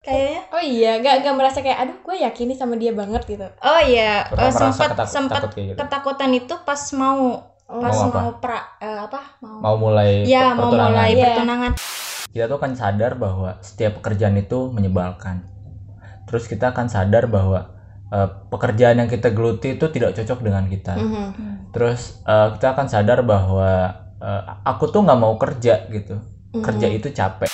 kayaknya Oh iya, gak, gak merasa kayak aduh gue yakin nih sama dia banget gitu. oh iya Pernah eh, sempat ketakut- sempat takut gitu? ketakutan itu pas mau Oh. pas Mau mau, apa? pra eh, apa mau, mau mulai ya mau mulai Iya. pertunangan kita tuh akan sadar bahwa setiap pekerjaan itu menyebalkan terus kita akan sadar bahwa eh, pekerjaan yang kita geluti itu tidak cocok dengan kita Mhm. terus eh, kita akan sadar bahwa eh, aku tuh nggak mau kerja gitu Mhm. kerja itu capek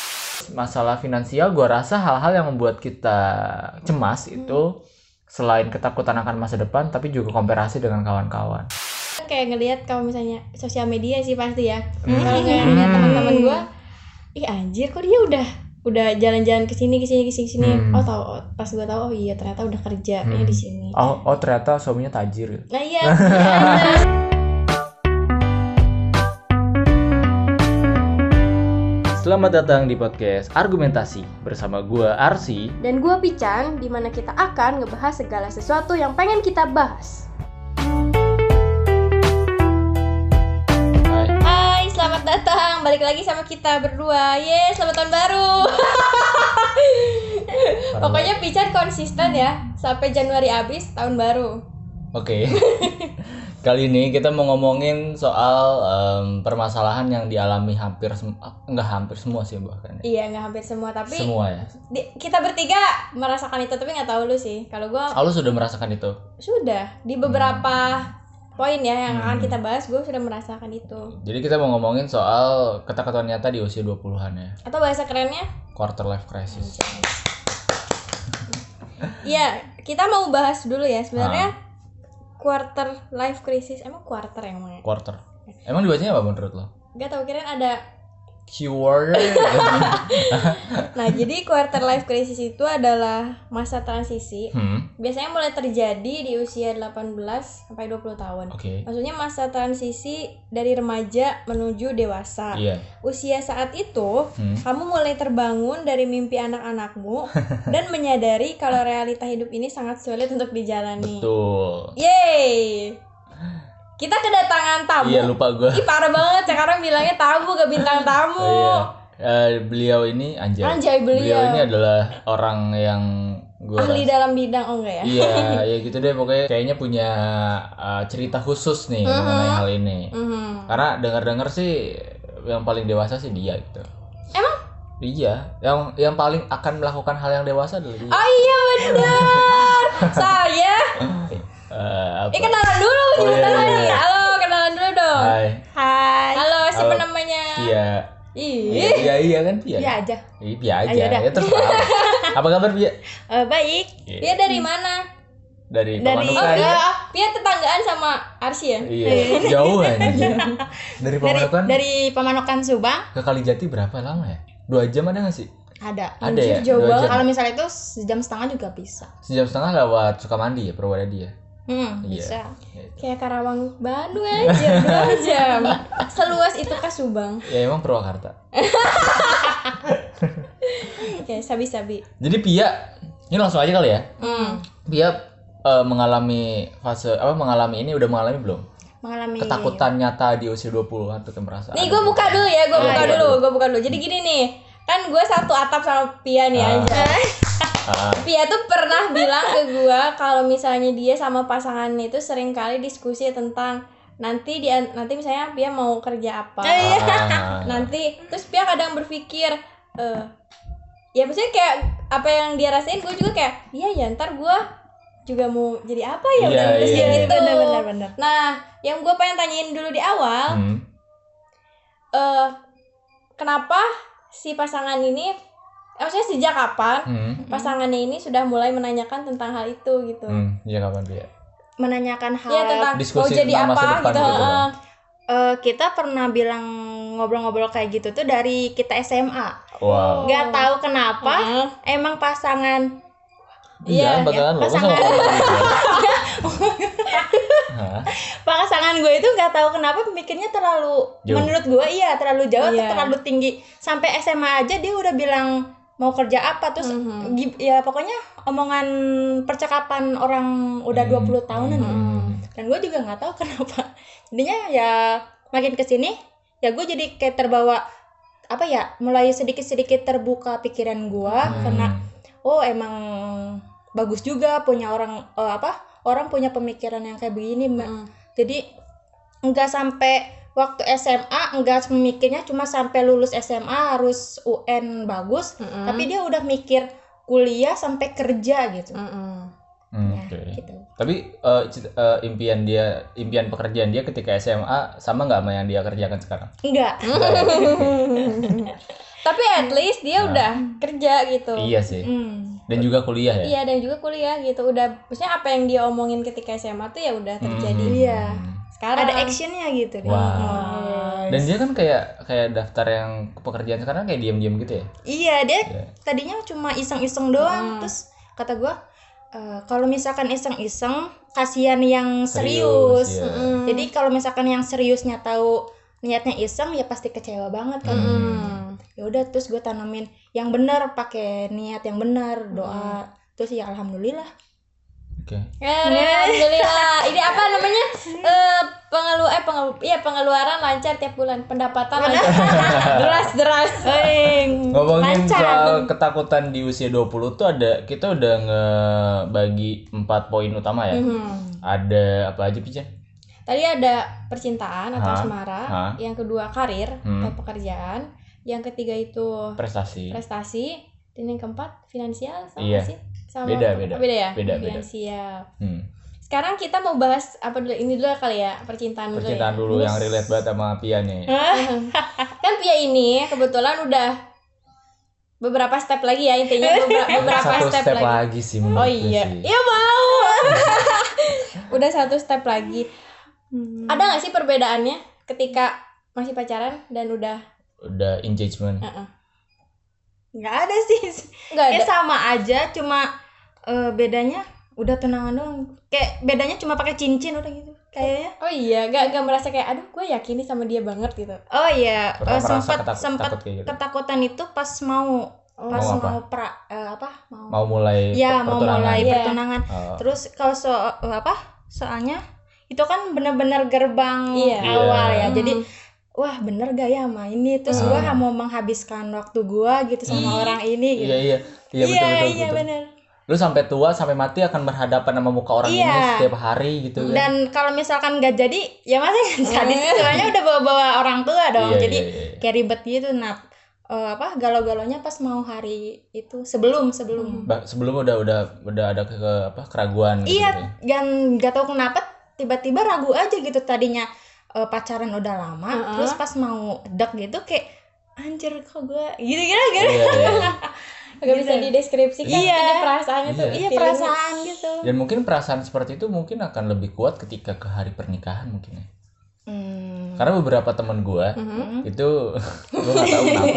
masalah finansial gua rasa hal-hal yang membuat kita cemas itu selain ketakutan akan masa depan tapi juga komparasi dengan kawan-kawan kayak ngelihat kalau misalnya sosial media sih pasti ya. Hmm. Kalau kayak ngeliat teman-teman gue, ih anjir kok dia udah udah jalan-jalan ke sini ke sini ke sini sini. Hmm. Oh tahu pas gue tahu oh iya ternyata udah kerjanya Hmm. di sini. oh, oh ternyata suaminya tajir gitu. Nah iya. Selamat datang di podcast Argumentasi bersama gua Arsi. Dan gue Pican, di mana kita akan ngebahas segala sesuatu yang pengen kita bahas. Hai. Hai, selamat datang. Balik lagi sama kita berdua. Ye, selamat tahun baru. Pokoknya Pican konsisten ya sampai Januari habis tahun baru. Oke. Kali ini kita mau ngomongin soal em, permasalahan yang dialami hampir ah, enggak hampir semua sih bahkan. ya. Iya, nggak hampir semua tapi Semua ya. di- kita bertiga merasakan itu tapi nggak tahu lu sih. Kalau gue Oh, lu sudah merasakan itu? sudah di beberapa poin ya yang akan Hmm. kita bahas gue sudah merasakan itu. Jadi kita mau ngomongin soal ketakutan nyata di usia 20-an ya. Atau bahasa kerennya? Quarter life crisis. Iya, kita mau bahas dulu ya Ah. Quarter life crisis emang quarter yang namanya? Quarter. Emang dibacanya apa menurut lo? Gak tau kirain ada. Keyword. Nah jadi quarter life crisis itu adalah masa transisi. hmm. Biasanya mulai terjadi di usia 18 sampai 20 tahun. Oke. Maksudnya masa transisi dari remaja menuju dewasa. Iya. Usia saat itu Hmm. kamu mulai terbangun dari mimpi anak-anakmu dan menyadari kalau realita hidup ini sangat sulit untuk dijalani. Betul. Yeay. Kita kedatangan tamu. Iya lupa gua. Ih parah banget sekarang bilangnya tamu gak bintang tamu. Oh, iya. Eh, beliau ini anjay. Anjay, beliau. ini adalah orang yang gua Ahli rasa- dalam bidang oh enggak ya? Iya, ya gitu deh pokoknya kayaknya punya uh, cerita khusus nih Mhm. mengenai hal ini. Mhm. Karena dengar-dengar sih yang paling dewasa sih dia gitu. Emang? Iya, yang yang paling akan melakukan hal yang dewasa adalah dia. Oh iya benar. Saya. Eh, apa? Eh kenalan dulu Oh, iya, iya, nih. iya. Halo, kenalan dulu dong. Hai, hai Halo, siapa Halo. namanya? Pia. Ih. Iya, iya, iya kan Pia. ya aja Iya, Pia aja. Ayo. Ya terserah. Apa kabar Pia? Eh, baik Iya. Dia dari mana? Dari Dari- Oh, Pemanukan. iya. Pia tetanggaan sama Arsi ya? Iya, jauh aja. Dari dari Pemanukan dari Pemanokan Subang ke Kalijati berapa lama ya? Dua jam ada nggak sih? ada Ada Anjir, ya? jauh banget. kalau misalnya itu sejam setengah juga bisa Sejam setengah lewat Sukamandi ya, Purwodadi ya? Hmm, Iya. bisa Kayak Karawang Bandung aja dua jam. Seluas itu kah Subang? Ya emang Purwakarta. Oke, sabi-sabi. Jadi Pia, ini langsung aja kali ya. hmm, Pia eh, mengalami fase apa mengalami ini udah mengalami belum? mengalami Ketakutan nyata di usia 20-an atau merasa Nih gue buka dulu ya, gue buka iya. dulu, gue buka dulu. Jadi gini nih, kan gue satu atap sama Pia nih Ah. aja. Pia tuh pernah bilang ke gue kalau misalnya dia sama pasangannya itu sering kali diskusi tentang nanti dia nanti misalnya Pia mau kerja apa. ah. nanti terus Pia kadang berpikir eh ya maksudnya kayak apa yang dia rasain gue juga kayak iya ya ntar gue juga mau jadi apa ya Iya, udah udah iya, gitu benar benar benar nah yang gue pengen tanyain dulu di awal Hmm. eh kenapa si pasangan ini maksudnya sejak kapan Hmm. pasangannya ini sudah mulai menanyakan tentang hal itu gitu Hmm. Iya kapan Pia? menanyakan hal Iya tentang mau Diskusi jadi tentang masa apa depan gitu, gitu. heeh. Eh, kita pernah bilang ngobrol-ngobrol kayak gitu tuh dari kita SMA Wow. nggak tahu kenapa Heeh. emang pasangan Iya, Iya, bakalan lo. Masa pasangan. mau pasangan gue itu nggak tahu kenapa mikirnya terlalu Jauh. menurut gue iya terlalu jauh atau Iya. terlalu tinggi sampai SMA aja dia udah bilang mau kerja apa terus Mhm. gi- ya pokoknya omongan percakapan orang udah Hmm. 20 tahunan ya. Hmm. dan gue juga nggak tahu kenapa jadinya ya makin ke sini ya gue jadi kayak terbawa apa ya mulai sedikit sedikit terbuka pikiran gue Hmm. karena oh emang bagus juga punya orang eh, apa orang punya pemikiran yang kayak begini Mbak. Mm. jadi nggak sampai waktu SMA nggak mikirnya cuma sampai lulus SMA harus UN bagus Mm-mm. tapi dia udah mikir kuliah sampai kerja gitu Mm-mm. Hmm, ya oke. gitu Tapi eh, cita- eh, impian dia, impian pekerjaan dia ketika SMA sama nggak sama yang dia kerjakan sekarang? enggak Tapi at least dia Nah. udah kerja gitu. Iya sih. Hmm. Dan juga kuliah ya. Iya dan juga kuliah gitu. Udah maksudnya apa yang dia omongin ketika SMA tuh ya udah terjadi Hmm. Sekarang. ada actionnya gitu deh. Wah. Oh. Dan dia kan kayak kayak daftar yang pekerjaan sekarang kayak diam-diam gitu ya. Iya dia Iya. tadinya cuma iseng-iseng doang Hmm. terus kata gua "Eh, kalau misalkan iseng-iseng kasihan yang Serius, serius, iya. Mm. jadi kalau misalkan yang seriusnya tahu niatnya iseng ya pasti kecewa banget kan Mm. ya udah terus gue tanamin yang benar pakai niat yang benar doa terus ya alhamdulillah Oke. Ya, alhamdulillah. Ini apa namanya? Eh pengelu eh pengelu iya pengeluaran lancar tiap bulan, pendapatan lancar. deras deras. Ngomongin Lancar. soal ketakutan di usia 20 tuh ada kita udah ngebagi empat poin utama ya. Mhm. Ada apa aja Pijan? Tadi ada percintaan atau Hah? asmara, Hah? yang kedua karir Hmm. atau pekerjaan, yang ketiga itu Prestasi. prestasi, dan yang keempat finansial sama Iya. sih? Sama Beda, apa? beda. Oh, beda ya? Beda, beda. Finansial. Hmm. Sekarang kita mau bahas apa dulu? Ini dulu kali ya, percintaan dulu Percintaan ya. dulu yang relate banget sama Pia nih. kan Pia ini kebetulan udah beberapa step lagi ya intinya beberapa, beberapa Satu step, step, lagi. lagi sih menurut Oh iya, sih. iya mau. udah satu step lagi. Ada nggak sih perbedaannya ketika masih pacaran dan udah Udah engagement. uh-uh. Nggak ada sih nggak ada? kayak sama aja cuma eh, bedanya udah tunangan doang kayak bedanya cuma pakai cincin udah gitu kayaknya Oh iya, nggak nggak merasa kayak aduh gue yakin nih sama dia banget gitu. oh iya merasa sempat ketak- sempat takut gitu? ketakutan itu pas mau Oh. pas Mau apa? mau pra eh, apa mau Mau mulai ya mau pertunangan. mulai Iya. pertunangan Oh. terus kalau so eh, apa soalnya itu kan bener-bener gerbang Iya. awal Iya. ya jadi Hmm. Wah bener gak ya sama ini terus Hmm. gua mau menghabiskan waktu gua gitu sama Ih. orang ini gitu Iya iya. Iya betul betul iya betul. bener Lu sampai tua sampai mati akan berhadapan sama muka orang ini Iya. setiap hari gitu kan. dan kalau misalkan gak jadi ya masa nggak jadi sih soalnya udah bawa-bawa orang tua dong Iya, jadi iya, iya. kayak ribet gitu nah eh, apa galau-galaunya pas mau hari itu sebelum sebelum Ba- sebelum udah udah udah ada ke, ke- apa keraguan gitu, iya gitu dan gak tahu kenapa tiba-tiba ragu aja gitu tadinya eh, pacaran udah lama Heeh. terus pas mau dek gitu kayak anjir kok gue gitu gitu gitu Iya, iya. Gak bisa dideskripsikan Iya. ini perasaannya tuh. Iya. iya perasaan gitu Dan mungkin perasaan seperti itu mungkin akan lebih kuat ketika ke hari pernikahan mungkin ya. hmm. Karena beberapa teman gua Mhm. itu gua nggak tahu kenapa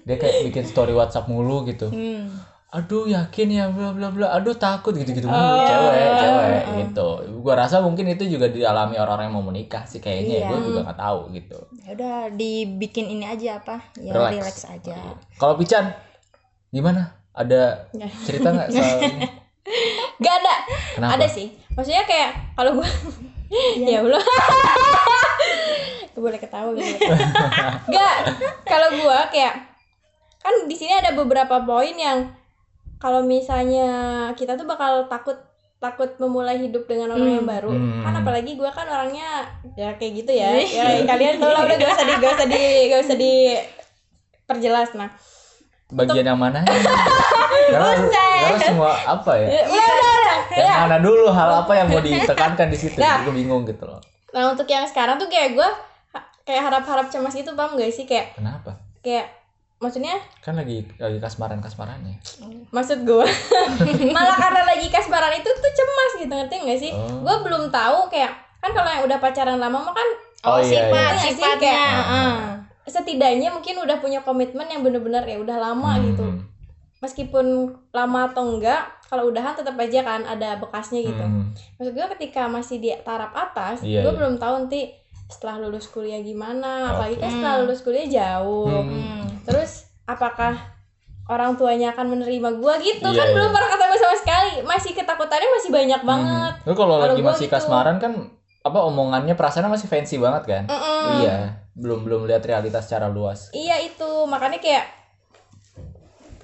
dia kayak bikin story WhatsApp mulu gitu. Hmm. Aduh yakin ya bla bla bla. Aduh takut gitu-gitu mulu Oh. cewek cewek Oh. gitu. Gua rasa mungkin itu juga dialami orang-orang yang mau menikah sih kayaknya. Iya. Gua juga nggak tahu gitu. ya udah dibikin ini aja apa ya Relax. relax, aja Kalau Pican gimana? Ada Nggak. cerita nggak soal? Gak ada. Kenapa? Ada sih. Maksudnya kayak kalau gue ya belum. boleh ketawa gitu. Gak. Kalau gue kayak kan di sini ada beberapa poin yang kalau misalnya kita tuh bakal takut takut memulai hidup dengan orang Hmm. yang baru Hmm. kan apalagi gue kan orangnya ya kayak gitu ya ya kalian tau lah udah gak usah di gak usah di gak usah di perjelas nah Bagian yang mana? karena, karena semua apa ya? udah udah udah Yang mana dulu hal apa yang mau ditekankan di situ? Nah. Gue bingung gitu loh. Nah untuk yang sekarang tuh kayak gue kayak harap-harap cemas gitu paham gak sih kayak Kenapa? kayak maksudnya Kan lagi lagi kasmaran kasmarannya. maksud gue malah karena lagi kasmaran itu tuh cemas gitu ngerti gak sih? Oh. Gue belum tahu kayak kan kalau yang udah pacaran lama mah kan Oh, oh, iya, sifat iya. sifatnya Kayak- heeh. setidaknya mungkin udah punya komitmen yang bener-bener ya udah lama Hmm. gitu meskipun lama atau enggak kalau udahan tetap aja kan ada bekasnya gitu Hmm. maksud gue ketika masih di taraf atas Iya, gue iya. belum tahu nanti setelah lulus kuliah gimana apalagi kan setelah lulus kuliah jauh Hmm. Hmm. terus apakah orang tuanya akan menerima gua gitu Iya, kan iya. belum pernah ketemu sama sekali masih ketakutannya masih banyak banget Hmm. Kalau lagi masih gitu. kasmaran kan apa omongannya perasaannya masih fancy banget kan? Mm-mm. Iya, belum belum lihat realitas secara luas. iya itu makanya kayak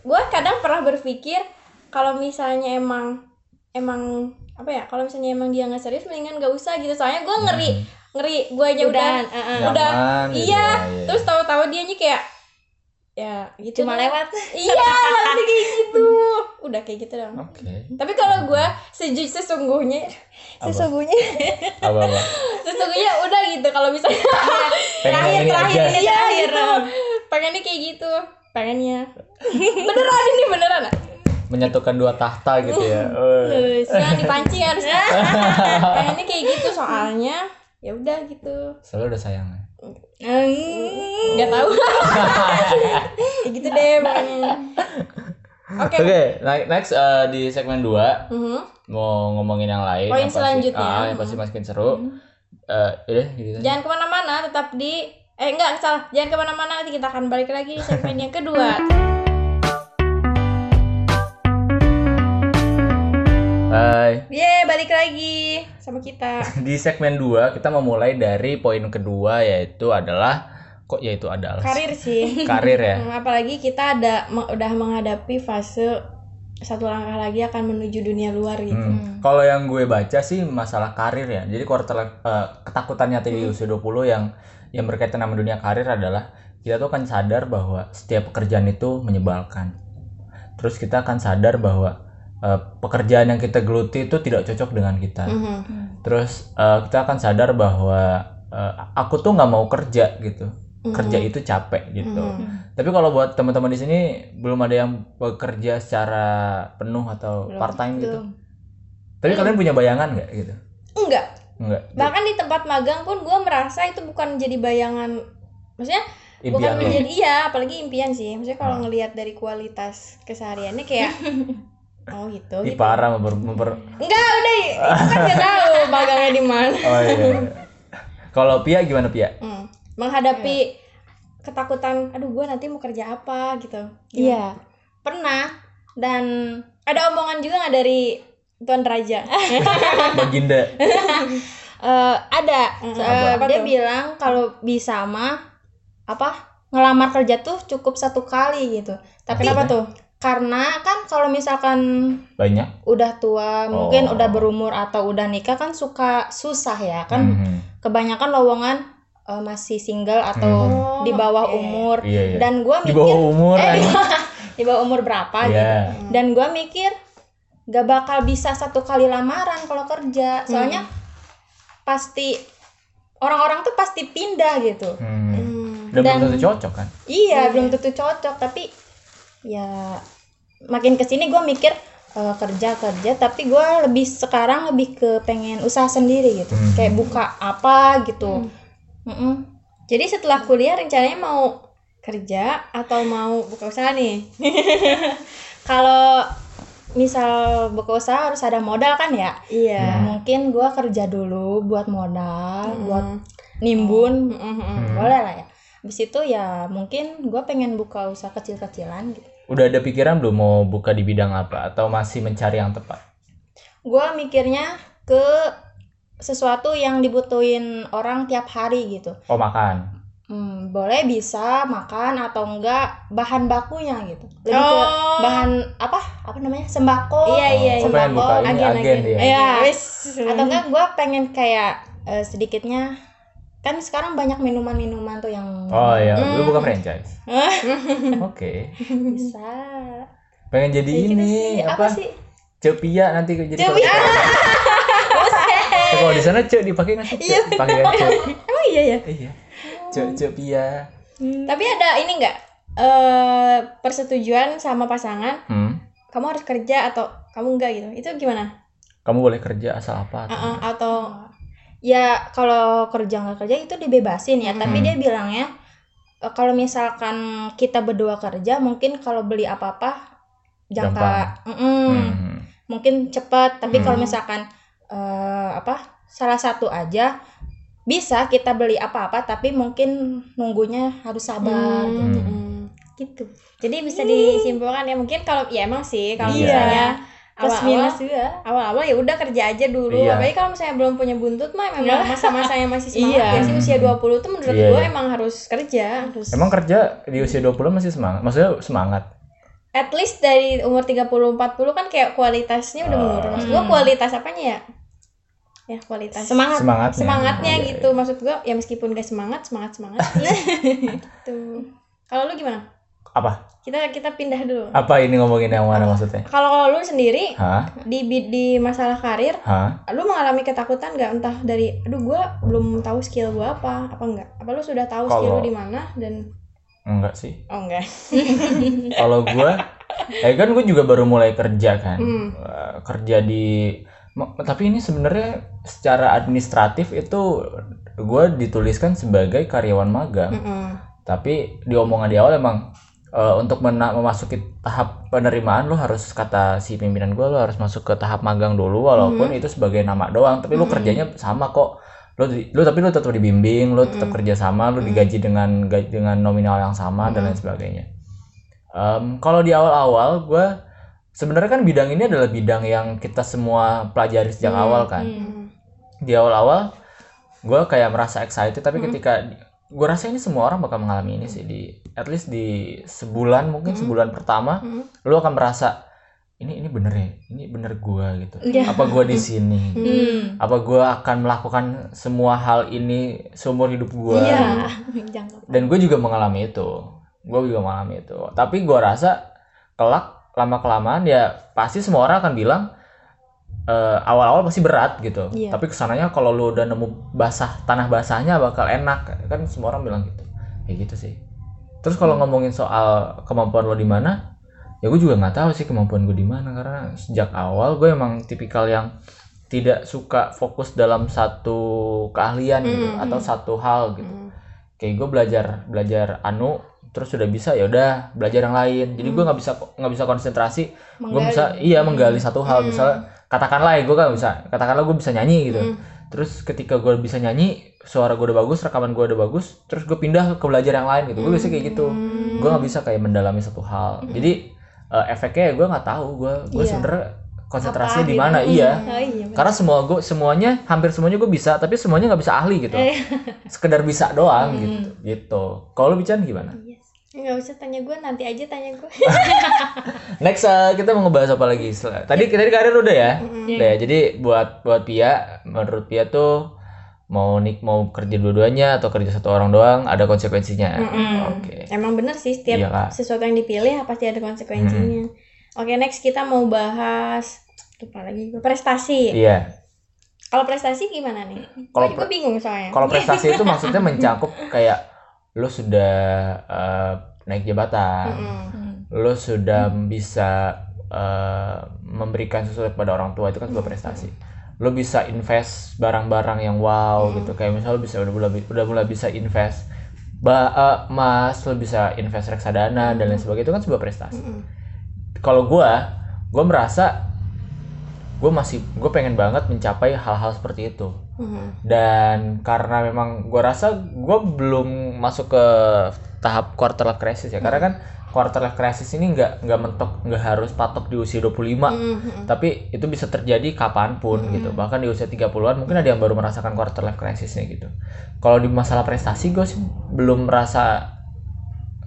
gua kadang pernah berpikir kalau misalnya emang emang apa ya kalau misalnya emang dia nggak serius mendingan nggak usah gitu soalnya gue ngeri ngeri gue aja udah Udahan, uh, uh. udah gitu iya ya, iya. terus tahu-tahu dianya kayak ya gitu cuma lewat. Iya nanti kayak gitu. Udah kayak gitu dong. Oke. Tapi kalau gue seju sesungguhnya Apa? sesungguhnya apa apa? sesungguhnya udah gitu. Kalau misalnya pengen ini terakhir, ini iya terakhir. gitu. Pengennya kayak gitu pengennya. Beneran ini beneran menyatukan dua tahta gitu ya. Eh, jangan dipancing harus. Pengennya kayak gitu soalnya ya udah gitu selalu udah sayang ya? Nggak tahu kayak gitu deh pokoknya oke Oke, na- next eh, di segmen 2 Mhm. mau ngomongin yang lain Poin yang pasti- selanjutnya. ah, yang pasti makin seru. Eh, udah gitu. jangan ke mana-mana tetap di eh enggak salah jangan ke mana-mana nanti kita akan balik lagi di segmen yang kedua Hai. Ye, balik lagi. Sama kita Di segmen 2 kita memulai dari poin kedua yaitu adalah kok yaitu adalah karir sih karir ya. Hmm, apalagi kita ada udah menghadapi fase satu langkah lagi akan menuju dunia luar gitu Hmm. Kalau yang gue baca sih masalah karir ya. Jadi quarter eh, ketakutannya tadi di usia 20 yang yang berkaitan sama dunia karir adalah kita tuh akan sadar bahwa setiap pekerjaan itu menyebalkan. Terus kita akan sadar bahwa eh, pekerjaan yang kita geluti itu tidak cocok dengan kita. Mhm. Terus eh, kita akan sadar bahwa eh, aku tuh nggak mau kerja gitu. Mhm. Kerja itu capek gitu. Mhm. Tapi kalau buat teman-teman di sini belum ada yang bekerja secara penuh atau Belum. part time gitu. Belum. Tapi kalian punya bayangan nggak gitu? enggak Enggak. bahkan di tempat magang pun gue merasa itu bukan jadi bayangan maksudnya bukan Impian lo. menjadi iya apalagi impian sih maksudnya kalau Ah. ngelihat dari kualitas kesehariannya kayak oh gitu Ih gitu parah memper, memper enggak udah itu kan nggak tahu magangnya di mana Oh iya. Kalau Pia gimana Pia? Hmm. menghadapi ketakutan aduh gue nanti mau kerja apa gitu Iya, pernah dan ada omongan juga nggak dari Tuan Raja Baginda. eh, ada apa dia tuh? bilang kalau bisa mah apa ngelamar kerja tuh cukup satu kali gitu. Tapi kenapa tuh karena kan kalau misalkan Banyak. udah tua, mungkin Oh. udah berumur atau udah nikah kan suka susah ya kan. Mhm. Kebanyakan lowongan eh, masih single atau Oh, di bawah oke. umur. Iya, iya. Dan gua Di mikir bawah umur eh, di bawah umur berapa gitu. Iya. Dan gua mikir gak bakal bisa satu kali lamaran kalau kerja. Soalnya pasti orang-orang tuh pasti pindah gitu. Hmm. Hmm. Dan, Dan- belum tentu cocok kan? Iya, Iya. belum tentu cocok, tapi ya makin ke sini gue mikir eh, kerja kerja, tapi gue lebih sekarang lebih ke pengen usaha sendiri gitu, Hmm. kayak buka apa gitu. Mm-mm. jadi setelah kuliah rencananya mau kerja atau mau buka usaha nih Kalau misal buka usaha harus ada modal kan ya? iya Mungkin gue kerja dulu buat modal, Hmm. buat nimbun, Mm, mm, mm. Hmm. boleh lah ya. Habis itu ya mungkin gue pengen buka usaha kecil-kecilan gitu. Udah ada pikiran belum mau buka di bidang apa atau masih mencari yang tepat? gue mikirnya ke sesuatu yang dibutuhin orang tiap hari gitu. Oh makan. Hmm, boleh bisa makan atau enggak bahan bakunya gitu. Lebih ke Oh. bahan apa? Apa namanya? Sembako. Iya, iya, Oh, iya. ini agen, agen, agen. dia. Iya. Wis. Atau enggak gue pengen kayak eh, sedikitnya kan sekarang banyak minuman-minuman tuh yang Oh iya, Hmm. lu buka franchise. Oke. bisa. Pengen jadi gitu ini sih. apa? apa sih? Cepia nanti jadi Cepia. Kalau di sana cek dipakai nggak sih? Cek dipakai kan cek. emang iya ya Iya. Cek cepia. tapi ada ini enggak eh persetujuan sama pasangan Hmm. kamu harus kerja atau kamu enggak gitu itu gimana Kamu boleh kerja asal apa? atau- Uh-uh, atau Ya kalau kerja nggak kerja itu dibebasin ya, tapi Hmm. dia bilangnya e, kalau misalkan kita berdua kerja mungkin kalau beli apa-apa jangka mm-mm, Hmm. mungkin cepat, tapi Hmm. kalau misalkan eh, apa salah satu aja bisa kita beli apa-apa tapi mungkin nunggunya harus sabar Hmm, gitu. hmm. gitu. jadi bisa disimpulkan ya mungkin kalau ya emang sih kalau Iya. misalnya Plus awal-awal minus juga. awal-awal ya udah kerja aja dulu Iya. apalagi kalau misalnya belum punya buntut mah memang masa-masa yang masih semangat Iya. ya sih usia 20 tuh menurut Iya, gue iya. emang harus kerja harus Emang kerja di usia 20 masih semangat? Maksudnya semangat? at least dari umur 30 40 kan kayak kualitasnya udah Ah. menurun. Maksud gua Hmm. kualitas apanya ya? Ya, kualitas semangat semangatnya semangatnya Iya, gitu. Maksud gua ya meskipun gak semangat, semangat-semangat. gitu. Kalau lu gimana? Apa? Kita kita pindah dulu. apa ini ngomongin yang mana maksudnya? Kalau kalau lu sendiri hah? di di masalah karir, hah? lu mengalami ketakutan nggak? Entah dari aduh gua belum tahu skill gua apa apa enggak apa lu sudah tahu skill Kalau- lu di mana dan enggak sih. Oh enggak. Kalau gue eh kan gue juga baru mulai kerja kan. Hmm. Eh, kerja di tapi ini sebenarnya secara administratif itu gue dituliskan sebagai karyawan magang. Mm-mm. tapi di omongan di awal emang eh, untuk mena- memasuki tahap penerimaan lo harus kata si pimpinan gue lo harus masuk ke tahap magang dulu walaupun itu sebagai nama doang tapi lo Mhm. kerjanya sama kok lo di- lo tapi lo tetap dibimbing lo tetap Mhm. kerja sama lo Mhm. digaji dengan ga- dengan nominal yang sama dan Mhm. lain sebagainya Em, kalau di awal-awal gue sebenarnya kan bidang ini adalah bidang yang kita semua pelajari sejak Hmm, awal kan Hmm. di awal-awal gue kayak merasa excited tapi Hmm. ketika gue rasa ini semua orang bakal mengalami ini sih di at least di sebulan mungkin Hmm. sebulan pertama Hmm. lu akan merasa ini ini bener ya ini bener gue gitu Iya. apa gue di sini Hmm. apa gue akan melakukan semua hal ini seumur hidup gue. Jangka dan gue juga mengalami itu gue juga mengalami itu tapi gue rasa kelak lama kelamaan ya pasti semua orang akan bilang eh, awal-awal pasti berat gitu. Iya. tapi ke sananya kalau lu udah nemu basah tanah basahnya bakal enak. Kan semua orang bilang gitu. Kayak gitu sih. Terus kalau ngomongin soal kemampuan lo di mana ya gue juga nggak tahu sih kemampuan gue di mana. Karena sejak awal gue emang tipikal yang tidak suka fokus dalam satu keahlian gitu Hmm. atau satu hal gitu. Hmm. kayak gue belajar belajar anu terus sudah bisa ya udah belajar yang lain jadi gue nggak bisa nggak bisa konsentrasi gue bisa iya menggali satu hal Hmm. misalnya katakanlah ya gue kan bisa katakanlah gue bisa nyanyi gitu Hmm. terus ketika gue bisa nyanyi suara gue udah bagus rekaman gue udah bagus terus gue pindah ke belajar yang lain gitu gue biasa kayak gitu Hmm. gue nggak bisa kayak mendalami satu hal jadi eh, efeknya ya gue nggak tahu gue gue Iya. sebenarnya konsentrasinya di gitu. mana Hmm. iya Oh iya. bener. karena semua gue semuanya hampir semuanya gue bisa tapi semuanya nggak bisa ahli gitu Eh. sekedar bisa doang Hmm. gitu gitu kalau lu bicara gimana Nggak usah tanya gue, nanti aja tanya gue. next eh, kita mau ngebahas apa lagi tadi tadi karir udah ya Hmm. Udah ya jadi buat buat Pia menurut Pia tuh mau nik mau kerja dua-duanya atau kerja satu orang doang ada konsekuensinya Mm-mm. oke Emang bener sih setiap Iya, sesuatu yang dipilih pasti ada konsekuensinya. Oke next kita mau bahas lupa lagi prestasi. iya Kalau prestasi gimana nih? Kalau Gue bingung soalnya. kalau prestasi itu maksudnya mencakup kayak lu sudah eh, naik jabatan Mm-mm. Hmm. lo sudah bisa eh, memberikan sesuatu kepada orang tua itu kan sebuah prestasi lo bisa invest barang-barang yang wow Hmm. gitu kayak misal lo bisa udah mulai udah mulai bisa invest ba eh, emas lo bisa invest reksadana dan lain sebagainya itu kan sebuah prestasi Mm-mm. kalau gua gua merasa gue masih gue pengen banget mencapai hal-hal seperti itu Mm-mm. dan karena memang gue rasa gue belum masuk ke tahap quarter life crisis ya. Karena kan quarter life crisis ini nggak nggak mentok nggak harus patok di usia 25 Mm-mm. tapi itu bisa terjadi kapan pun gitu. Bahkan di usia 30-an mungkin ada yang baru merasakan quarter life crisisnya gitu. Kalau di masalah prestasi gue sih belum merasa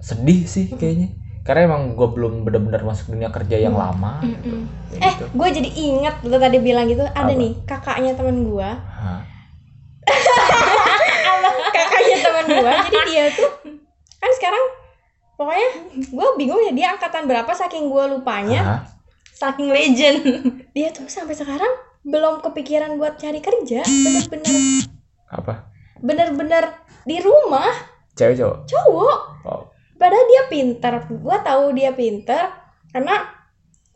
sedih sih kayaknya karena emang gue belum benar-benar masuk dunia kerja yang lama gitu, Kayak Eh, gitu. gue jadi ingat lo tadi bilang gitu ada Apa? nih kakaknya teman gue, kakaknya teman gue. jadi dia tuh kan sekarang pokoknya gue bingung ya dia angkatan berapa saking gue lupanya, Hah? saking legend. Dia tuh sampai sekarang belum kepikiran buat cari kerja, bener-bener apa bener-bener di rumah cewek cowok cowok. Padahal dia pintar, gue tahu dia pintar karena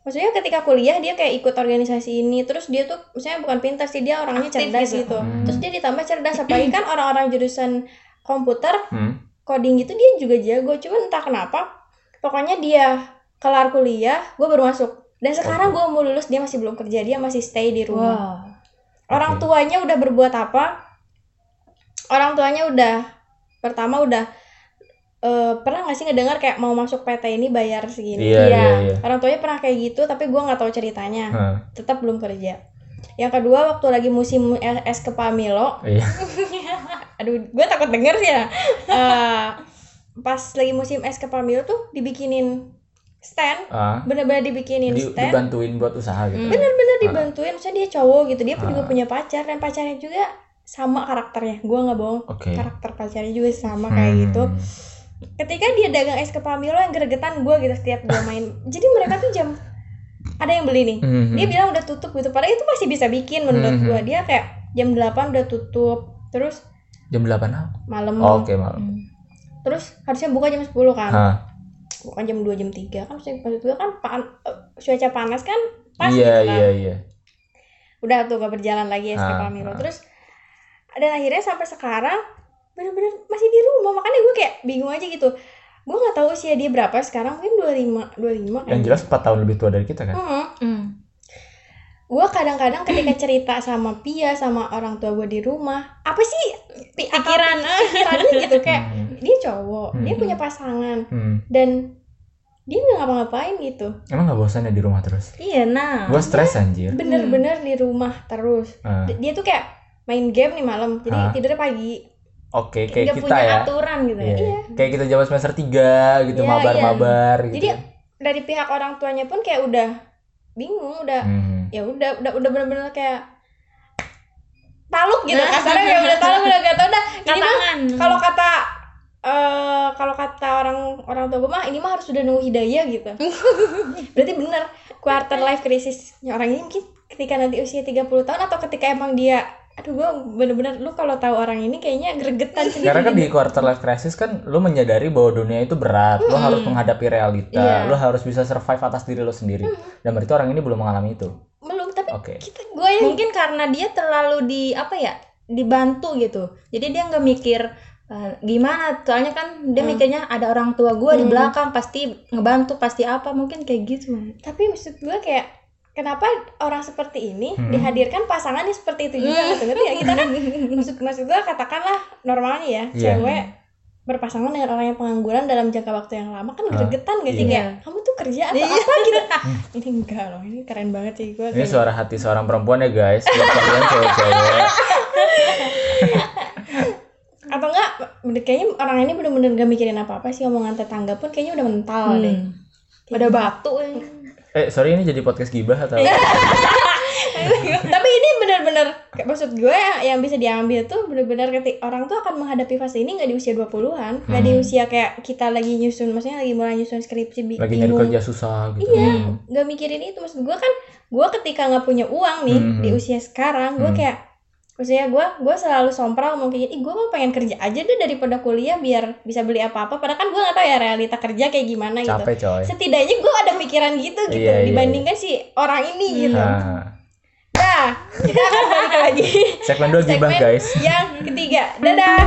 maksudnya ketika kuliah dia kayak ikut organisasi ini. Terus dia tuh misalnya bukan pintar sih dia orangnya Aktif cerdas gitu. gitu, Hmm. terus dia ditambah cerdas. Apalagi kan orang-orang jurusan komputer Hmm. coding gitu dia juga jago. Cuman entah kenapa pokoknya dia kelar kuliah gue baru masuk. Dan sekarang gue mau lulus dia masih belum kerja. Dia masih stay di rumah. Wow. orang tuanya udah berbuat apa? Orang tuanya udah pertama udah eh, pernah nggak sih ngedengar kayak mau masuk PT ini bayar segini? Iya iya. iya orang tuanya pernah kayak gitu tapi gua nggak tahu ceritanya. Hah. tetap belum kerja. Yang kedua waktu lagi musim es ke Pamilo. Iya. Aduh gue takut denger sih ya. Eh, pas lagi musim es ke Pamilo tuh dibikinin stand. Ah, bener-bener dibikinin di- stand. dibantuin buat usaha gitu. Hmm. bener-bener dibantuin misalnya dia cowok gitu. Dia juga Ah. punya pacar dan pacarnya juga sama karakternya. Gue nggak bohong. Oke. karakter pacarnya juga sama kayak Hmm. gitu ketika dia dagang es kepal Milo yang gregetan gue gitu setiap gue main jadi mereka tuh jam ada yang beli nih Mhm. dia bilang udah tutup gitu padahal itu masih bisa bikin menurut Mhm. gue dia kayak jam 8 udah tutup terus jam 8 apa? malam Oh, Oke, malam. Hmm. terus harusnya buka jam 10 kan Hah. bukan jam 2 jam 3 kan maksud gue kan pan- eh, cuaca panas kan pas Iya, gitu kan. iya, iya. udah tuh gak berjalan lagi es Ah, kepal Milo ah. terus dan akhirnya sampai sekarang bener-bener masih di rumah makanya gue kayak bingung aja gitu gue nggak tahu usia dia berapa sekarang mungkin 25 25 Yang jelas 4 tahun lebih tua dari kita kan. Hmm. Hmm. gue kadang-kadang ketika cerita sama Pia sama orang tua gue di rumah apa sih Pikiran. pi- pikirannya gitu kayak Hmm. dia cowok dia Hmm. punya pasangan Hmm. dan dia nggak ngapa-ngapain gitu Emang gak bosan ya di rumah terus? Iya, nah. Gue stres anjir. bener-bener di rumah terus. D- dia tuh kayak main game nih malam jadi Ah. tidurnya pagi Oke, kayak nggak kita punya ya. aturan gitu Iya. iya Kayak kita zaman semester 3 gitu, Iya, mabar-mabar gitu. Jadi dari pihak orang tuanya pun kayak udah bingung, udah Hmm. ya udah udah udah bener-bener kayak taluk gitu kasarnya kayak udah taluk udah gak tau dah ini mah kalau kata eh kalau kata orang orang tua gue mah ini mah harus sudah nunggu hidayah gitu berarti bener quarter life crisisnya orang ini mungkin ketika nanti usia 30 tahun atau ketika emang dia aduh gue bener-bener lu kalau tahu orang ini kayaknya gregetan sendiri Karena kan di quarter life crisis kan lu menyadari bahwa dunia itu berat, lu harus menghadapi realita, Iya. lu harus bisa survive atas diri lu sendiri. Dan berarti orang ini belum mengalami itu. belum tapi Oke. kita gue yang mungkin karena dia terlalu di apa ya dibantu gitu jadi dia nggak mikir eh, gimana soalnya kan dia Hmm. mikirnya ada orang tua gue di Hmm. belakang pasti ngebantu pasti apa mungkin kayak gitu tapi maksud gue kayak kenapa orang seperti ini Hmm. dihadirkan pasangannya seperti itu juga? Gitu ngerti ya kita kan maksud maksud gue katakanlah normalnya ya Iya. cewek berpasangan dengan orang yang pengangguran dalam jangka waktu yang lama kan Ah, gregetan gak sih? iya. kayak kamu tuh kerja atau apa? Gitu. Ini enggak loh ini keren banget sih gue Ini suara hati seorang perempuan ya guys, buat kalian cewek-cewek. atau enggak kayaknya orang ini bener-bener gak mikirin apa-apa sih omongan tetangga pun kayaknya udah mental deh. Hmm. ada batu Eh, sorry ini jadi podcast gibah atau? Iya. tapi ini benar-benar kayak maksud gue yang bisa diambil tuh benar-benar ketik orang tuh akan menghadapi fase ini nggak di usia 20-an nggak di Hmm. usia kayak kita lagi nyusun maksudnya lagi mulai nyusun skripsi bi- Lagi nyari bingung. kerja susah gitu. iya Hmm. nggak mikirin itu maksud gue kan gue ketika nggak punya uang nih Hmm. di usia sekarang gue Hmm. kayak maksudnya gue gue selalu sompral kayak ih gue mau pengen kerja aja deh daripada kuliah biar bisa beli apa-apa padahal kan gue nggak tahu ya realita kerja kayak gimana gitu Capek coy. setidaknya gue ada pikiran gitu gitu Iya, iya, dibandingkan si orang ini gitu Nah, Nah, kita akan balik lagi segmen 2 gibah guys. yang ketiga. Dadah.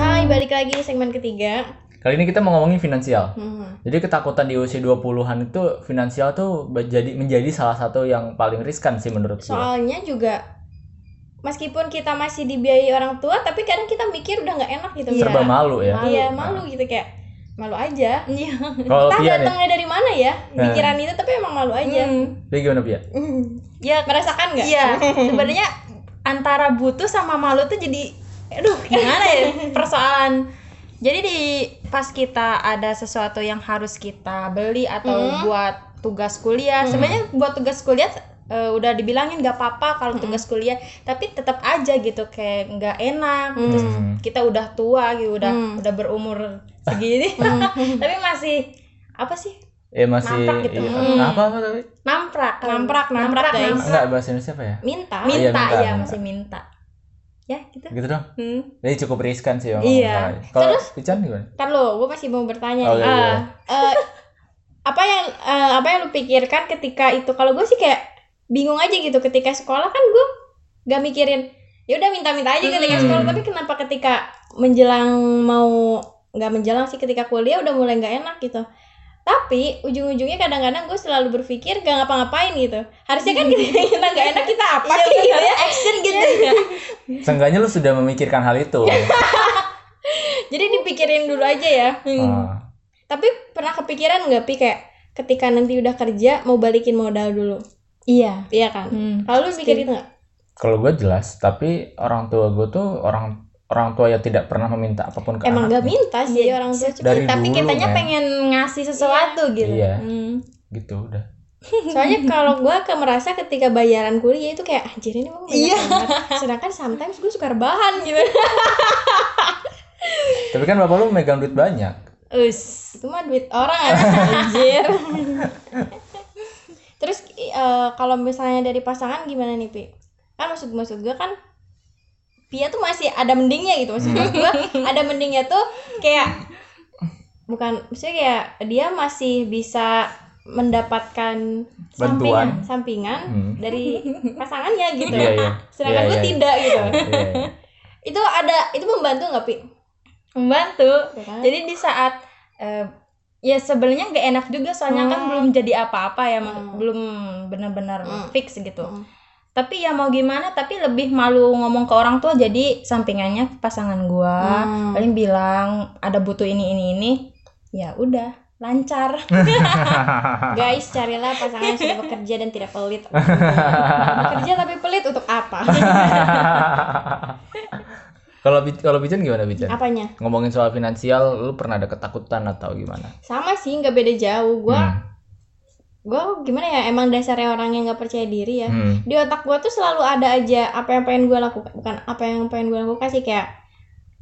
Hai, balik lagi di segmen ketiga. Kali ini kita mau ngomongin finansial. Hmm. Jadi ketakutan di usia 20-an itu finansial tuh menjadi menjadi salah satu yang paling riskan sih menurut gue. Soalnya juga meskipun kita masih dibiayai orang tua, tapi kadang kita mikir udah nggak enak gitu. Serba Iya. malu ya. Iya, malu gitu kayak malu aja. iya Kalau Entah Pia nih, datangnya dari mana ya Nah. pikiran itu, tapi emang malu aja. Hmm. dia gimana Pia? Ya Merasakan nggak? iya sebenarnya antara butuh sama malu tuh jadi aduh gimana ya persoalan jadi di pas kita ada sesuatu yang harus kita beli atau Hmm. buat tugas kuliah Hmm. sebenarnya buat tugas kuliah eh, udah dibilangin nggak apa-apa kalau Hmm. tugas kuliah tapi tetap aja gitu kayak nggak enak terus Hmm. kita udah tua gitu udah Hmm. udah berumur segini tapi masih apa sih Eh masih Namprak gitu. iya. Hmm. apa apa tapi? namprak Namprak, namprak, guys. Enggak bahasa Indonesia apa ya? Minta. Iya, minta minta, ya minta. masih minta ya gitu Gitu dong. hmm. Jadi cukup riskan sih emang. Iya. Kalau Ican gimana? Ntar lo, gue masih mau bertanya Oh, iya, iya. Eh, apa yang eh, apa yang lu pikirkan ketika itu? Kalau gue sih kayak bingung aja gitu ketika sekolah kan gue gak mikirin ya udah minta-minta aja ketika Hmm. sekolah tapi kenapa ketika menjelang mau nggak menjelang sih ketika kuliah udah mulai nggak enak gitu tapi ujung-ujungnya kadang-kadang gue selalu berpikir gak ngapa-ngapain gitu harusnya kan kita nggak enak kita apa Iya, sih gitu bener. ya action gitu ya Seenggaknya lu sudah memikirkan hal itu. jadi dipikirin dulu aja ya Ah. Tapi pernah kepikiran nggak pi kayak ketika nanti udah kerja mau balikin modal dulu? iya Iya kan? hmm. Kalau lu mikir itu nggak? Kalau gue jelas, tapi orang tua gue tuh orang orang tua yang tidak pernah meminta apa pun ke emang gak anaknya. minta sih Iya, orang tua cuma Dari tapi dulu, kitanya men. pengen ngasih sesuatu gitu Iya. Hmm. gitu udah soalnya kalau gue ke merasa ketika bayaran kuliah itu kayak anjir ini banyak Iya. banget sedangkan sometimes gue suka rebahan gitu tapi kan bapak lu megang duit banyak Us. itu mah duit orang aja anjir terus eh, kalau misalnya dari pasangan gimana nih pi kan maksud maksud gue kan Pia tuh masih ada mendingnya gitu maksud Hmm. gue ada mendingnya tuh kayak bukan maksudnya kayak dia masih bisa mendapatkan Bantuan. sampingan, sampingan Hmm. dari pasangannya gitu Iya, iya. sedangkan Iya, gue iya. tidak gitu Iya, iya. itu ada itu membantu nggak pi membantu Ya kan? jadi di saat eh, ya sebenarnya nggak enak juga soalnya kan Hmm. belum jadi apa-apa ya Hmm. belum benar-benar Hmm. fix gitu Hmm. Tapi ya mau gimana tapi lebih malu ngomong ke orang tua jadi sampingannya pasangan gua Hmm. paling bilang ada butuh ini ini ini ya udah lancar Guys, carilah pasangan yang sudah bekerja dan tidak pelit. bekerja tapi pelit untuk apa? kalau kalau Bijan gimana Bijan Apanya? ngomongin soal finansial lu pernah ada ketakutan atau gimana Sama sih, nggak beda jauh. Gua, Hmm. Gua gimana ya? Emang dasarnya orang yang nggak percaya diri ya. Hmm. Di otak gua tuh selalu ada aja apa yang pengen gua lakukan, bukan apa yang pengen gua lakukan sih kayak.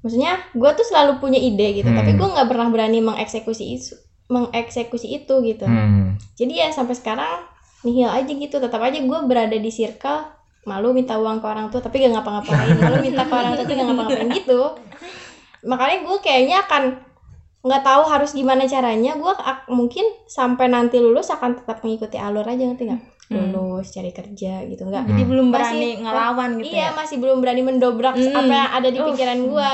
Maksudnya, gua tuh selalu punya ide gitu, Hmm. tapi gua nggak pernah berani mengeksekusi itu, mengeksekusi itu gitu. Hmm. Jadi ya sampai sekarang nihil aja gitu. Tetap aja gua berada di circle malu minta uang ke orang tua tapi gak ngapa-ngapain malu minta ke orang tua tapi gak ngapa-ngapain gitu makanya gue kayaknya akan nggak tahu harus gimana caranya gue mungkin sampai nanti lulus akan tetap mengikuti alur aja ngerti nggak Hmm. lulus cari kerja gitu nggak jadi Hmm. belum Masih- berani ngelawan gitu iya ya masih belum berani mendobrak Hmm. apa yang ada di pikiran gue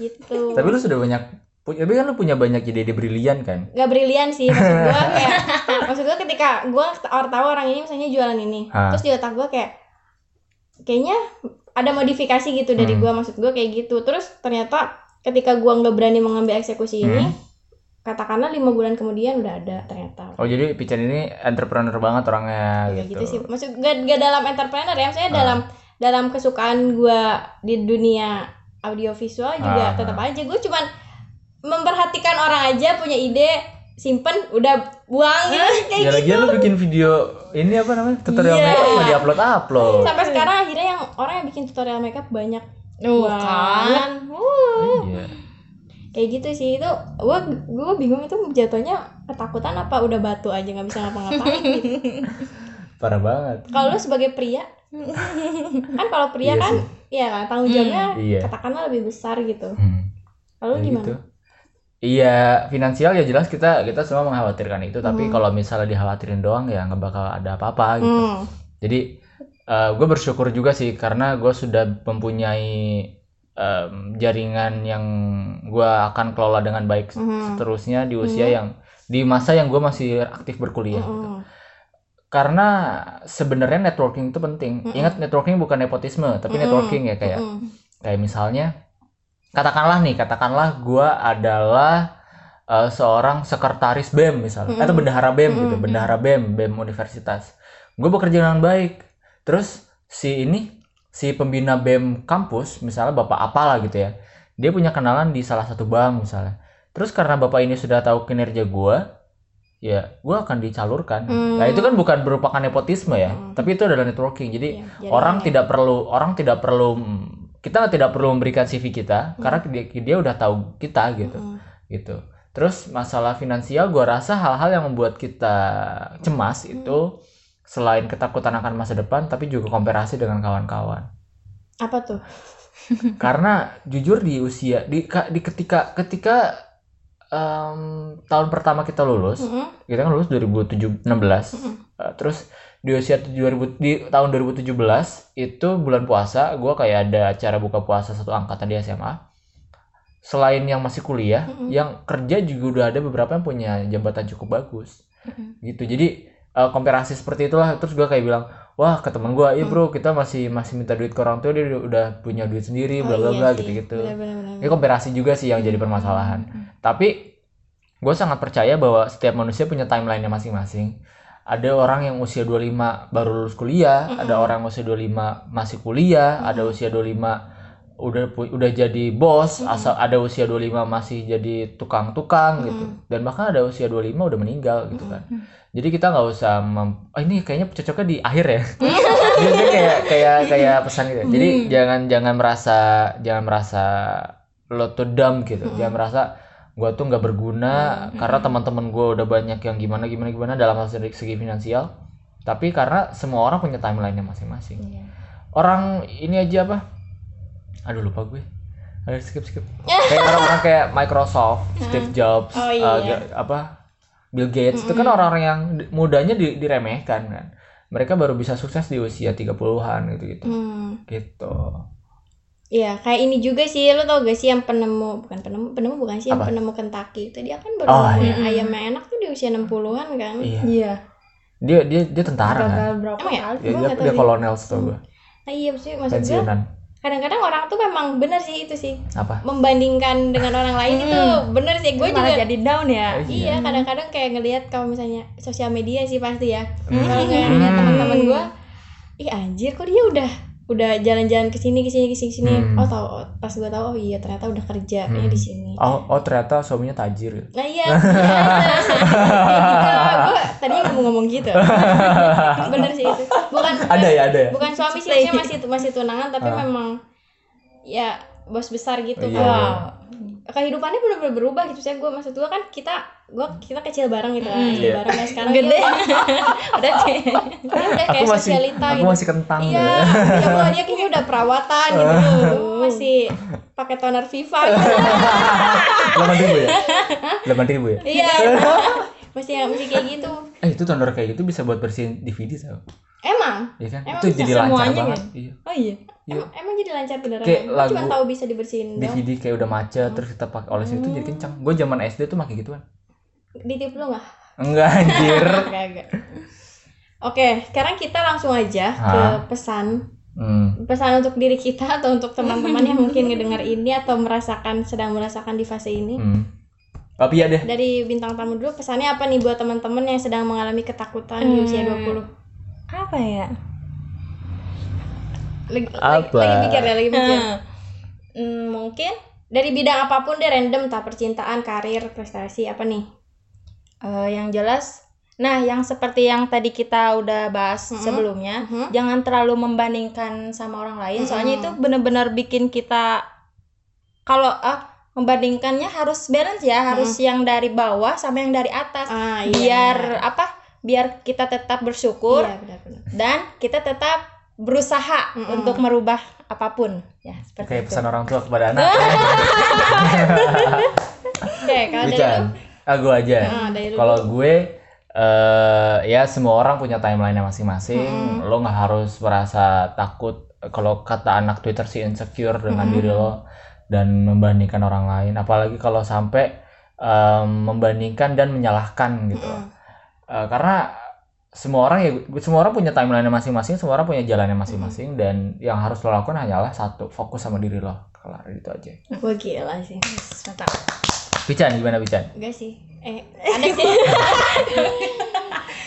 gitu tapi lu sudah banyak tapi kan lu punya banyak ide-ide brilian kan nggak brilian sih maksud gue kayak maksud gue ketika gue orang tahu orang ini misalnya jualan ini Ah. terus di otak gue kayak kayaknya ada modifikasi gitu dari Hmm. gue maksud gue kayak gitu terus ternyata ketika gue nggak berani mengambil eksekusi ini Hmm. katakanlah lima bulan kemudian udah ada ternyata oh jadi Pican ini entrepreneur banget orangnya kayak gitu, gitu sih maksud gak, gak dalam entrepreneur ya maksudnya Ah. dalam dalam kesukaan gue di dunia audiovisual juga Ah. tetap aja gue cuman memperhatikan orang aja punya ide simpen udah buang gitu kayak ya lagian lu bikin video ini apa namanya tutorial Iya. makeup nggak diupload upload sampai sekarang akhirnya yang orang yang bikin tutorial makeup banyak Tuh kan Uh. iya kayak gitu sih itu gue gue bingung itu jatuhnya ketakutan apa udah batu aja nggak bisa ngapa-ngapain gitu. parah banget kalau lu sebagai pria kan kalau pria Iya kan sih. iya kan tanggung jawabnya iya katakanlah lebih besar gitu Hmm. kalau lu Kayak gimana gitu. Iya, finansial ya jelas kita kita semua mengkhawatirkan itu, tapi Hmm. kalau misalnya dikhawatirin doang ya nggak bakal ada apa-apa gitu. Hmm. Jadi gue bersyukur juga sih karena gue sudah mempunyai em, jaringan yang gue akan kelola dengan baik Mhm. seterusnya di usia yang di masa yang gue masih aktif berkuliah. gitu. Mm-mm. Karena sebenarnya networking itu penting. Mm-mm. Ingat networking bukan nepotisme, tapi Mm-mm. networking ya kayak Mm-mm. kayak misalnya katakanlah nih katakanlah gua adalah eh, seorang sekretaris BEM misalnya Mm-mm. atau bendahara BEM gitu Mm-mm. bendahara BEM BEM universitas gue bekerja dengan baik terus si ini si pembina BEM kampus misalnya bapak apalah gitu ya dia punya kenalan di salah satu bank misalnya terus karena bapak ini sudah tahu kinerja gua ya gua akan dicalurkan Hmm. nah itu kan bukan merupakan nepotisme ya Hmm. tapi itu adalah networking jadi Iya, jaringan orang ya. tidak perlu orang tidak perlu kita tidak perlu memberikan CV kita Hmm. karena dia, dia udah tahu kita gitu Mm-mm. gitu terus masalah finansial gua rasa hal-hal yang membuat kita cemas Hmm. itu selain ketakutan akan masa depan tapi juga komparasi dengan kawan-kawan apa tuh karena jujur di usia di di ketika ketika em, tahun pertama kita lulus Mm-mm. kita kan lulus 2016 Mm-mm. Uh, terus di usia 2000 di tahun 2017 itu bulan puasa gua kayak ada acara buka puasa satu angkatan di SMA selain yang masih kuliah Mm-mm. yang kerja juga udah ada beberapa yang punya jabatan cukup bagus Mm-mm. gitu jadi uh, komparasi seperti itulah terus gua kayak bilang wah ke temen gua iya Mm. bro kita masih masih minta duit ke orang tua dia udah, punya duit sendiri bla Oh, bla iya bla gitu gitu ini komparasi juga sih yang jadi permasalahan tapi gue sangat percaya bahwa setiap manusia punya timeline-nya masing-masing. Ada orang yang usia 25 baru lulus kuliah, Mm-mm. ada orang usia 25 masih kuliah, ada Mm-mm. usia 25 udah udah jadi bos asal ada usia 25 masih jadi tukang-tukang gitu. Dan bahkan ada usia 25 udah meninggal gitu kan. Jadi kita nggak usah mem- oh, ini kayaknya cocoknya di akhir ya. Jadi kayak kayak kayak pesan gitu jadi jangan jangan merasa jangan merasa lo tuh dumb gitu. Jangan merasa gua tuh nggak berguna karena teman-teman gue udah banyak yang gimana gimana gimana dalam hal segi segi finansial. Tapi karena semua orang punya timelinenya masing-masing. Iya. orang ini aja apa aduh lupa gue aduh skip skip kayak orang-orang kayak Microsoft Steve Jobs Oh, uh, iya. ga- apa Bill Gates itu kan orang-orang yang mudanya di- diremehkan kan mereka baru bisa sukses di usia 30-an gitu gitu Hmm. gitu Iya, kayak ini juga sih, lo tau gak sih yang penemu, bukan penemu, penemu bukan sih, yang Apa? penemu Kentucky itu dia kan baru Oh, iya. ayam yang enak tuh di usia 60-an kan. iya Iya. dia dia dia tentara kan Gagal berapa Emang ya? kali? dia, dia, dia kolonel setahu gue Nah, iya maksudnya maksud gue kadang-kadang orang tuh memang bener sih itu sih. Apa? Membandingkan dengan orang lain itu bener sih. Gue Malah juga jadi down ya. iya. Kadang-kadang kayak ngelihat kalau misalnya sosial media sih pasti ya. Hmm. kalau kayak ngeliat teman-teman gue ih anjir kok dia udah udah jalan-jalan ke sini ke sini ke sini ke sini Hmm. oh tau oh, pas gue tahu oh iya ternyata udah kerjanya Hmm. di sini oh oh ternyata suaminya tajir gitu. Nah iya, gue tadi mau ngomong gitu. Bener sih itu. Bukan ada ya ada ya bukan suami sih, masih masih tunangan tapi Ah. memang ya bos besar gitu. Iya, Kalau kehidupannya benar-benar berubah gitu. Saya gue maksud gue kan kita gue kita kecil bareng gitu kan, Hmm, kecil iya. bareng dan sekarang Gede. udah, dia udah aku kayak masih sosialita aku gitu. masih kentang Iya, ya dia kayaknya udah perawatan gitu. Masih pakai toner Viva gitu. delapan ribu ya delapan ribu ya Iya. Masih masih kayak gitu. eh itu donor kayak gitu bisa buat bersihin DVD tau Emang Iya kan? Emang itu jadi lancar banget. kan? Iya. Oh iya. Emang, emang jadi lancar beneran. Kayak Gua lagu cuma tahu bisa dibersihin. DVD kayak udah macet terus kita pakai oles itu jadi kencang. Gue zaman SD tuh pakai gituan. Ditip lu nggak? Enggak anjir. Enggak, enggak. Oke, sekarang kita langsung aja ke Hah? pesan. Hmm. Pesan untuk diri kita atau untuk teman-teman yang mungkin ngedengar ini atau merasakan sedang merasakan di fase ini. hmm. Tapi ya deh. Dari bintang tamu dulu, pesannya apa nih buat teman-teman yang sedang mengalami ketakutan di usia 20? Apa ya? Lagi, lagi, Apa? lagi mikir ya, lagi mikir. Hmm, mungkin Dari bidang apa pun deh random, entah percintaan, karir, prestasi, apa nih? eh, yang jelas Nah, yang seperti yang tadi kita udah bahas Mm-mm. sebelumnya, Mhm. jangan terlalu membandingkan sama orang lain. Soalnya Mm-mm. itu benar-benar bikin kita kalau ah membandingkannya harus balance ya, harus yang dari bawah sama yang dari atas. Ah, biar apa? Biar kita tetap bersyukur Iya, dan kita tetap berusaha Mm-mm. untuk merubah apa pun. Ya, seperti Kayak itu. pesan orang tua kepada anak. Oke, kalau dari lu? Ah, gue aja. Ah. Kalau gue eh ya semua orang punya timeline masing-masing. Lo nggak harus merasa takut kalau kata anak Twitter sih insecure dengan diri lo dan membandingkan orang lain. Apalagi kalau sampai em, membandingkan dan menyalahkan gitu. Eh, karena semua orang ya semua orang punya timeline masing-masing, semua orang punya jalannya masing-masing dan yang harus lo lakukan hanyalah satu, fokus sama diri lo. Kelar itu aja. Wah gila sih. Mantap. Pican gimana Pican? Enggak sih. Eh, ada sih.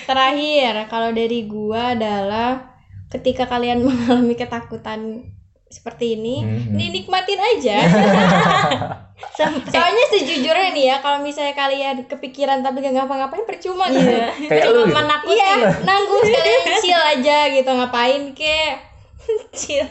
Terakhir, kalau dari gua adalah ketika kalian mengalami ketakutan seperti ini, Mhm. dinikmatin aja. Soalnya sejujurnya nih ya, kalau misalnya kalian kepikiran tapi gak ngapa-ngapain percuma gitu. Iya. Kayak lu gitu. Menakutin. Iya, nanggung sekalian chill aja gitu ngapain ke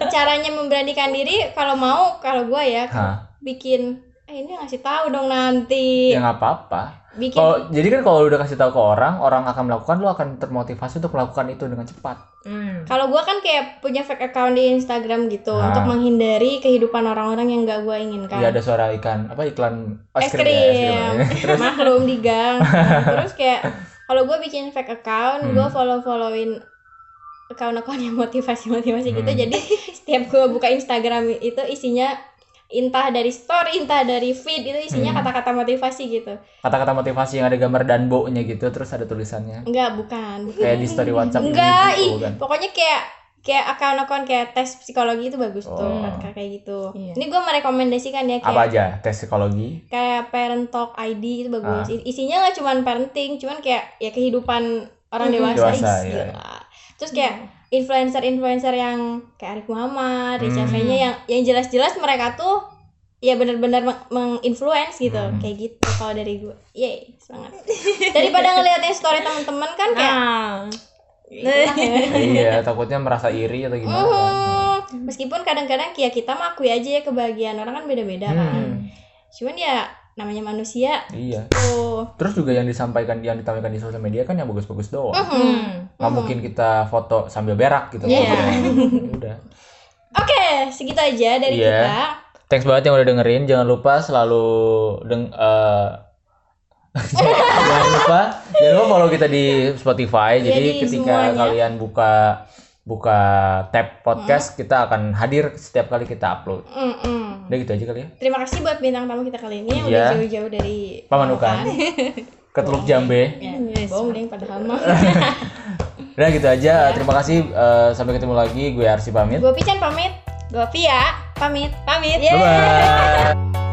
caranya memberanikan diri kalau mau kalau gua ya Hah? bikin eh ini ngasih tahu dong nanti Ya nggak apa-apa. bikin Kalau jadi kan kalau udah kasih tahu ke orang, orang akan melakukan, lo akan termotivasi untuk melakukan itu dengan cepat. Hmm. Kalau gua kan kayak punya fake account di Instagram gitu Ah. untuk menghindari kehidupan orang-orang yang gak gua inginkan. Iya ada suara ikan apa iklan es es krim ya, es krim ya. Terus maklum di gang. Nah, terus kayak kalau gua bikin fake account, Hmm. gua follow followin account-account yang motivasi-motivasi gitu. Hmm. Jadi setiap gua buka Instagram itu isinya entah dari story, entah dari feed itu isinya Hmm. kata-kata motivasi gitu. kata-kata motivasi yang ada gambar danbo-nya gitu, terus ada tulisannya Enggak, bukan. kayak di story WhatsApp Enggak, ibu-ibu, ih, bukan. pokoknya kayak kayak akun-akun kayak tes psikologi itu bagus tuh, Oh. kata kayak gitu. Iya. Ini gue merekomendasikan ya Apa kayak aja? Tes psikologi. kayak Parent Talk ID itu bagus. Ah. Isinya nggak cuma parenting, cuman kayak ya kehidupan orang Hmm. dewasa. Dewasa, iya. gila. Terus kayak influencer-influencer yang kayak Arif Muhammad, Hmm. V-nya yang yang jelas-jelas mereka tuh ya benar-benar meng- menginfluence gitu. Hmm. kayak gitu kalau dari gue yeay semangat. Daripada ngeliatin story teman-teman kan kayak Nah, iya takutnya merasa iri atau gimana kan. Hmm, meskipun kadang-kadang ya kita mengakui aja ya kebahagiaan orang kan beda-beda kan. Hmm, cuman ya namanya manusia. Iya. Tuh terus juga yang disampaikan yang ditampilkan di sosial media kan yang bagus-bagus doang. Hmm. nggak mungkin kita foto sambil berak gitu Iya. fotonya. Ya udah. Oke segitu aja dari Iya. kita. Thanks banget yang udah dengerin. Jangan lupa selalu deng eh, jangan lupa jangan lupa follow kita di Spotify. Iya, jadi di ketika semuanya. kalian buka buka tab podcast kita akan hadir setiap kali kita upload. Mm-mm. udah gitu aja kali ya. Terima kasih buat bintang tamu kita kali ini yang Iya. udah jauh-jauh dari Pamanukan. ke Teluk Jambe. Ya, bohong deh padahal mah udah gitu aja. Terima kasih. Eh, sampai ketemu lagi. Gue Arsi pamit. Gue Pican pamit. Gue Via, pamit, pamit. bye bye